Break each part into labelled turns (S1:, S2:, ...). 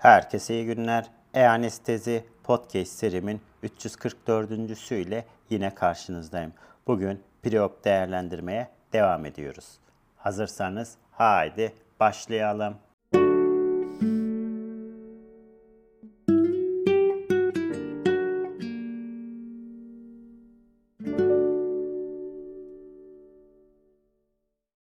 S1: Herkese iyi günler. E-Anestezi Podcast serimin 344. ile yine karşınızdayım. Bugün preop değerlendirmeye devam ediyoruz. Hazırsanız haydi başlayalım.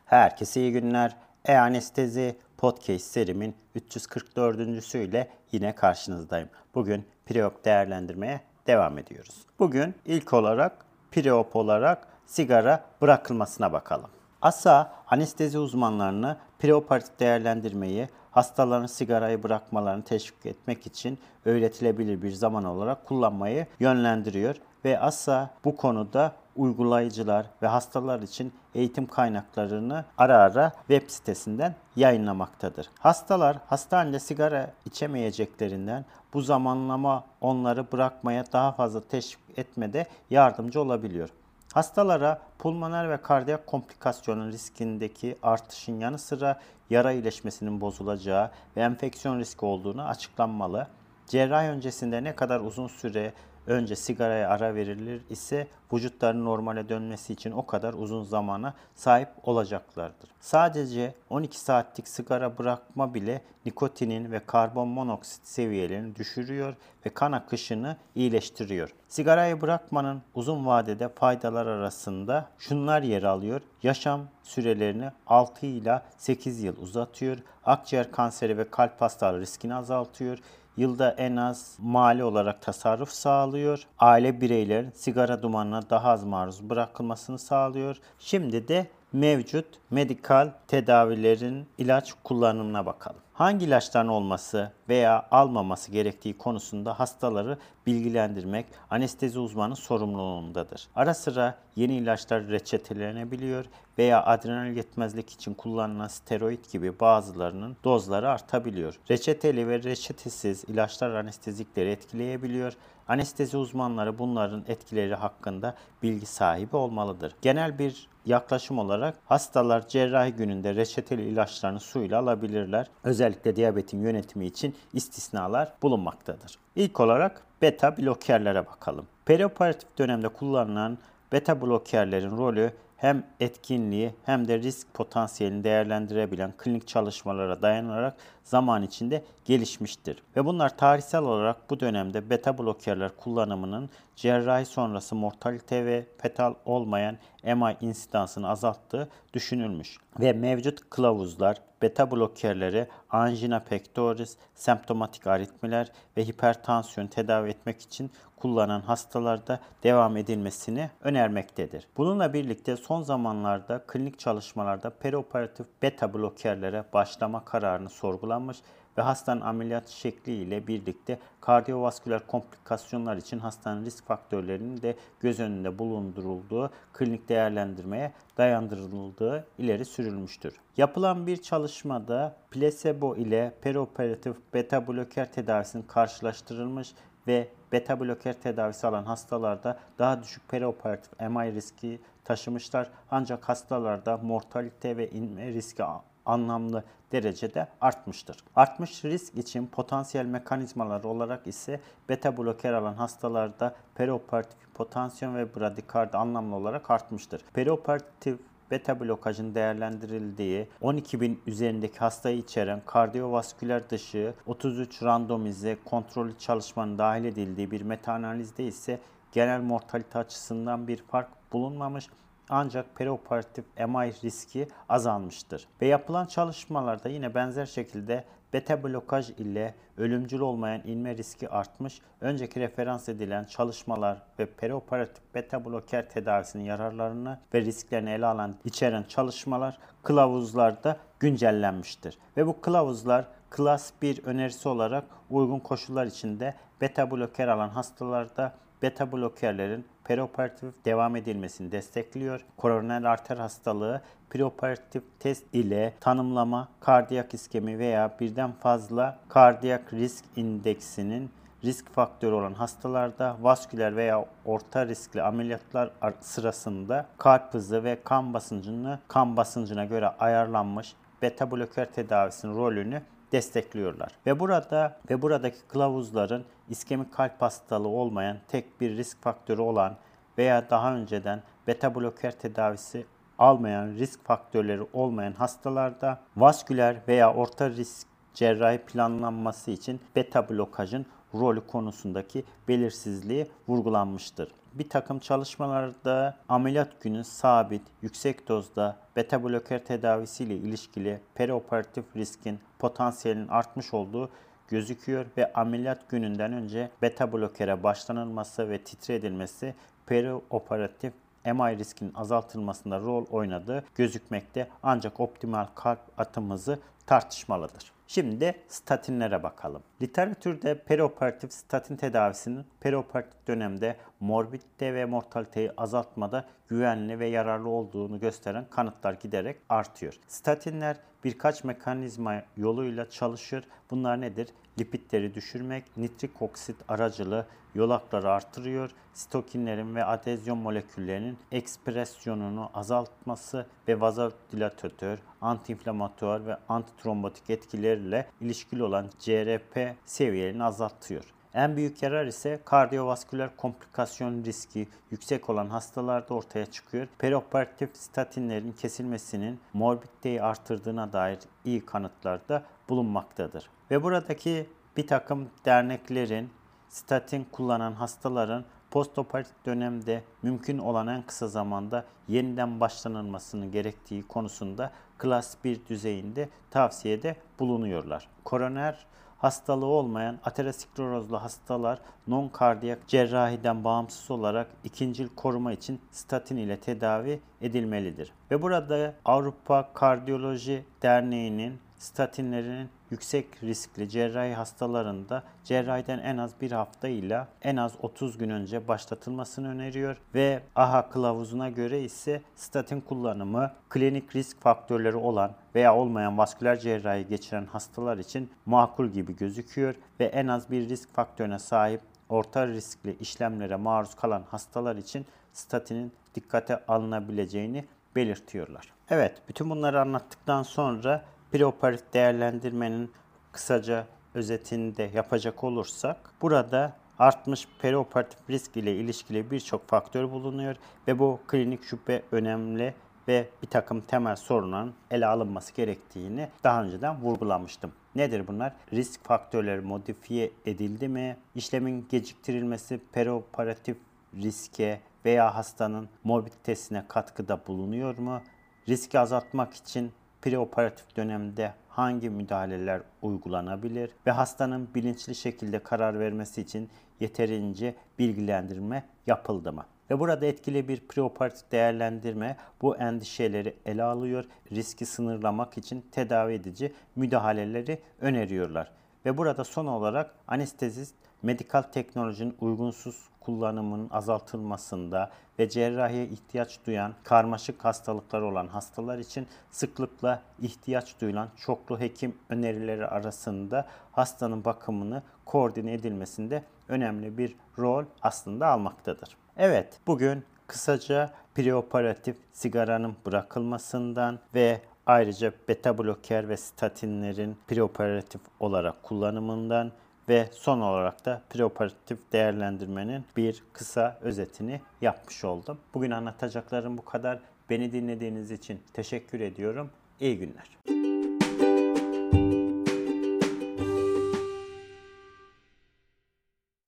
S1: Herkese iyi günler. E-Anestezi Podcast serimin 344. ile yine karşınızdayım. Bugün preop değerlendirmeye devam ediyoruz. Bugün ilk olarak preop olarak sigara bırakılmasına bakalım. ASA anestezi uzmanlarını preoperatif değerlendirmeyi hastaların sigarayı bırakmalarını teşvik etmek için öğretilebilir bir zaman olarak kullanmayı yönlendiriyor ve ASA bu konuda uygulayıcılar ve hastalar için eğitim kaynaklarını ara ara web sitesinden yayınlamaktadır. Hastalar hastanede sigara içemeyeceklerinden bu zamanlama onları bırakmaya daha fazla teşvik etmede yardımcı olabiliyor. Hastalara pulmoner ve kardiyak komplikasyonun riskindeki artışın yanı sıra yara iyileşmesinin bozulacağı ve enfeksiyon riski olduğunu açıklanmalı. Cerrahi öncesinde ne kadar uzun süre önce sigaraya ara verilir ise vücutların normale dönmesi için o kadar uzun zamana sahip olacaklardır. Sadece 12 saatlik sigara bırakma bile nikotinin ve karbon monoksit seviyelerini düşürüyor ve kan akışını iyileştiriyor. Sigarayı bırakmanın uzun vadede faydalar arasında şunlar yer alıyor. Yaşam sürelerini 6 ile 8 yıl uzatıyor. Akciğer kanseri ve kalp hastalığı riskini azaltıyor yılda en az mali olarak tasarruf sağlıyor. Aile bireylerin sigara dumanına daha az maruz bırakılmasını sağlıyor. Şimdi de mevcut medikal tedavilerin ilaç kullanımına bakalım. Hangi ilaçların olması veya almaması gerektiği konusunda hastaları bilgilendirmek anestezi uzmanı sorumluluğundadır. Ara sıra yeni ilaçlar reçetelenebiliyor veya adrenal yetmezlik için kullanılan steroid gibi bazılarının dozları artabiliyor. Reçeteli ve reçetesiz ilaçlar anestezikleri etkileyebiliyor. Anestezi uzmanları bunların etkileri hakkında bilgi sahibi olmalıdır. Genel bir yaklaşım olarak hastalar cerrahi gününde reçeteli ilaçlarını suyla alabilirler. Özellikle diyabetin yönetimi için istisnalar bulunmaktadır. İlk olarak beta blokerlere bakalım. Perioperatif dönemde kullanılan beta blokerlerin rolü hem etkinliği hem de risk potansiyelini değerlendirebilen klinik çalışmalara dayanarak zaman içinde gelişmiştir. Ve bunlar tarihsel olarak bu dönemde beta blokerler kullanımının cerrahi sonrası mortalite ve fetal olmayan MI insidansını azalttığı düşünülmüş. Ve mevcut kılavuzlar beta blokerleri angina pectoris, semptomatik aritmiler ve hipertansiyon tedavi etmek için kullanan hastalarda devam edilmesini önermektedir. Bununla birlikte son zamanlarda klinik çalışmalarda perioperatif beta blokerlere başlama kararını sorgulanmış ve hastanın ameliyat şekli ile birlikte kardiyovasküler komplikasyonlar için hastanın risk faktörlerinin de göz önünde bulundurulduğu klinik değerlendirmeye dayandırıldığı ileri sürülmüştür. Yapılan bir çalışmada plasebo ile perioperatif beta bloker tedavisinin karşılaştırılmış ve beta bloker tedavisi alan hastalarda daha düşük perioperatif MI riski taşımışlar. Ancak hastalarda mortalite ve inme riski anlamlı derecede artmıştır. Artmış risk için potansiyel mekanizmalar olarak ise beta bloker alan hastalarda perioperatif potansiyon ve bradikardi anlamlı olarak artmıştır. Perioperatif beta blokajın değerlendirildiği 12 bin üzerindeki hastayı içeren kardiyovasküler dışı 33 randomize kontrollü çalışmanın dahil edildiği bir metaanalizde ise genel mortalite açısından bir fark bulunmamış ancak perioperatif MI riski azalmıştır. Ve yapılan çalışmalarda yine benzer şekilde beta blokaj ile ölümcül olmayan inme riski artmış. Önceki referans edilen çalışmalar ve perioperatif beta bloker tedavisinin yararlarını ve risklerini ele alan içeren çalışmalar kılavuzlarda güncellenmiştir. Ve bu kılavuzlar klas 1 önerisi olarak uygun koşullar içinde beta bloker alan hastalarda beta blokerlerin perioperatif devam edilmesini destekliyor. Koroner arter hastalığı preoperatif test ile tanımlama, kardiyak iskemi veya birden fazla kardiyak risk indeksinin risk faktörü olan hastalarda vasküler veya orta riskli ameliyatlar sırasında kalp hızı ve kan basıncını kan basıncına göre ayarlanmış beta bloker tedavisinin rolünü destekliyorlar. Ve burada ve buradaki kılavuzların iskemik kalp hastalığı olmayan tek bir risk faktörü olan veya daha önceden beta bloker tedavisi almayan risk faktörleri olmayan hastalarda vasküler veya orta risk cerrahi planlanması için beta blokajın rolü konusundaki belirsizliği vurgulanmıştır. Bir takım çalışmalarda ameliyat günü sabit, yüksek dozda beta bloker tedavisiyle ilişkili perioperatif riskin potansiyelinin artmış olduğu gözüküyor ve ameliyat gününden önce beta blokere başlanılması ve titre edilmesi perioperatif MI riskinin azaltılmasında rol oynadığı gözükmekte. Ancak optimal kalp atım hızı tartışmalıdır. Şimdi statinlere bakalım. Literatürde perioperatif statin tedavisinin perioperatif dönemde morbidite ve mortaliteyi azaltmada güvenli ve yararlı olduğunu gösteren kanıtlar giderek artıyor. Statinler birkaç mekanizma yoluyla çalışır. Bunlar nedir? Lipidleri düşürmek, nitrik oksit aracılığı yolakları artırıyor, sitokinlerin ve adezyon moleküllerinin ekspresyonunu azaltması ve vazodilatör, antiinflamatuar ve antitrombotik etkileriyle ilişkili olan CRP seviyelerini azaltıyor. En büyük yarar ise kardiyovasküler komplikasyon riski yüksek olan hastalarda ortaya çıkıyor. Perioperatif statinlerin kesilmesinin morbiditeyi artırdığına dair iyi kanıtlar da bulunmaktadır. Ve buradaki bir takım derneklerin statin kullanan hastaların postoperatif dönemde mümkün olan en kısa zamanda yeniden başlanılmasını gerektiği konusunda klas 1 düzeyinde tavsiyede bulunuyorlar. Koroner hastalığı olmayan aterosklerozlu hastalar non-kardiyak cerrahiden bağımsız olarak ikincil koruma için statin ile tedavi edilmelidir. Ve burada Avrupa Kardiyoloji Derneği'nin statinlerin yüksek riskli cerrahi hastalarında cerrahiden en az bir hafta ile en az 30 gün önce başlatılmasını öneriyor ve AHA kılavuzuna göre ise statin kullanımı klinik risk faktörleri olan veya olmayan vasküler cerrahi geçiren hastalar için makul gibi gözüküyor ve en az bir risk faktörüne sahip orta riskli işlemlere maruz kalan hastalar için statinin dikkate alınabileceğini belirtiyorlar. Evet, bütün bunları anlattıktan sonra preoperatif değerlendirmenin kısaca özetini de yapacak olursak burada artmış perioperatif risk ile ilişkili birçok faktör bulunuyor ve bu klinik şüphe önemli ve bir takım temel sorunların ele alınması gerektiğini daha önceden vurgulamıştım. Nedir bunlar? Risk faktörleri modifiye edildi mi? İşlemin geciktirilmesi perioperatif riske veya hastanın morbiditesine katkıda bulunuyor mu? Riski azaltmak için preoperatif dönemde hangi müdahaleler uygulanabilir ve hastanın bilinçli şekilde karar vermesi için yeterince bilgilendirme yapıldı mı? Ve burada etkili bir preoperatif değerlendirme bu endişeleri ele alıyor, riski sınırlamak için tedavi edici müdahaleleri öneriyorlar. Ve burada son olarak anestezist medikal teknolojinin uygunsuz kullanımının azaltılmasında ve cerrahiye ihtiyaç duyan karmaşık hastalıklar olan hastalar için sıklıkla ihtiyaç duyulan çoklu hekim önerileri arasında hastanın bakımını koordine edilmesinde önemli bir rol aslında almaktadır. Evet, bugün kısaca preoperatif sigaranın bırakılmasından ve ayrıca beta bloker ve statinlerin preoperatif olarak kullanımından ve son olarak da preoperatif değerlendirmenin bir kısa özetini yapmış oldum. Bugün anlatacaklarım bu kadar. Beni dinlediğiniz için teşekkür ediyorum. İyi günler.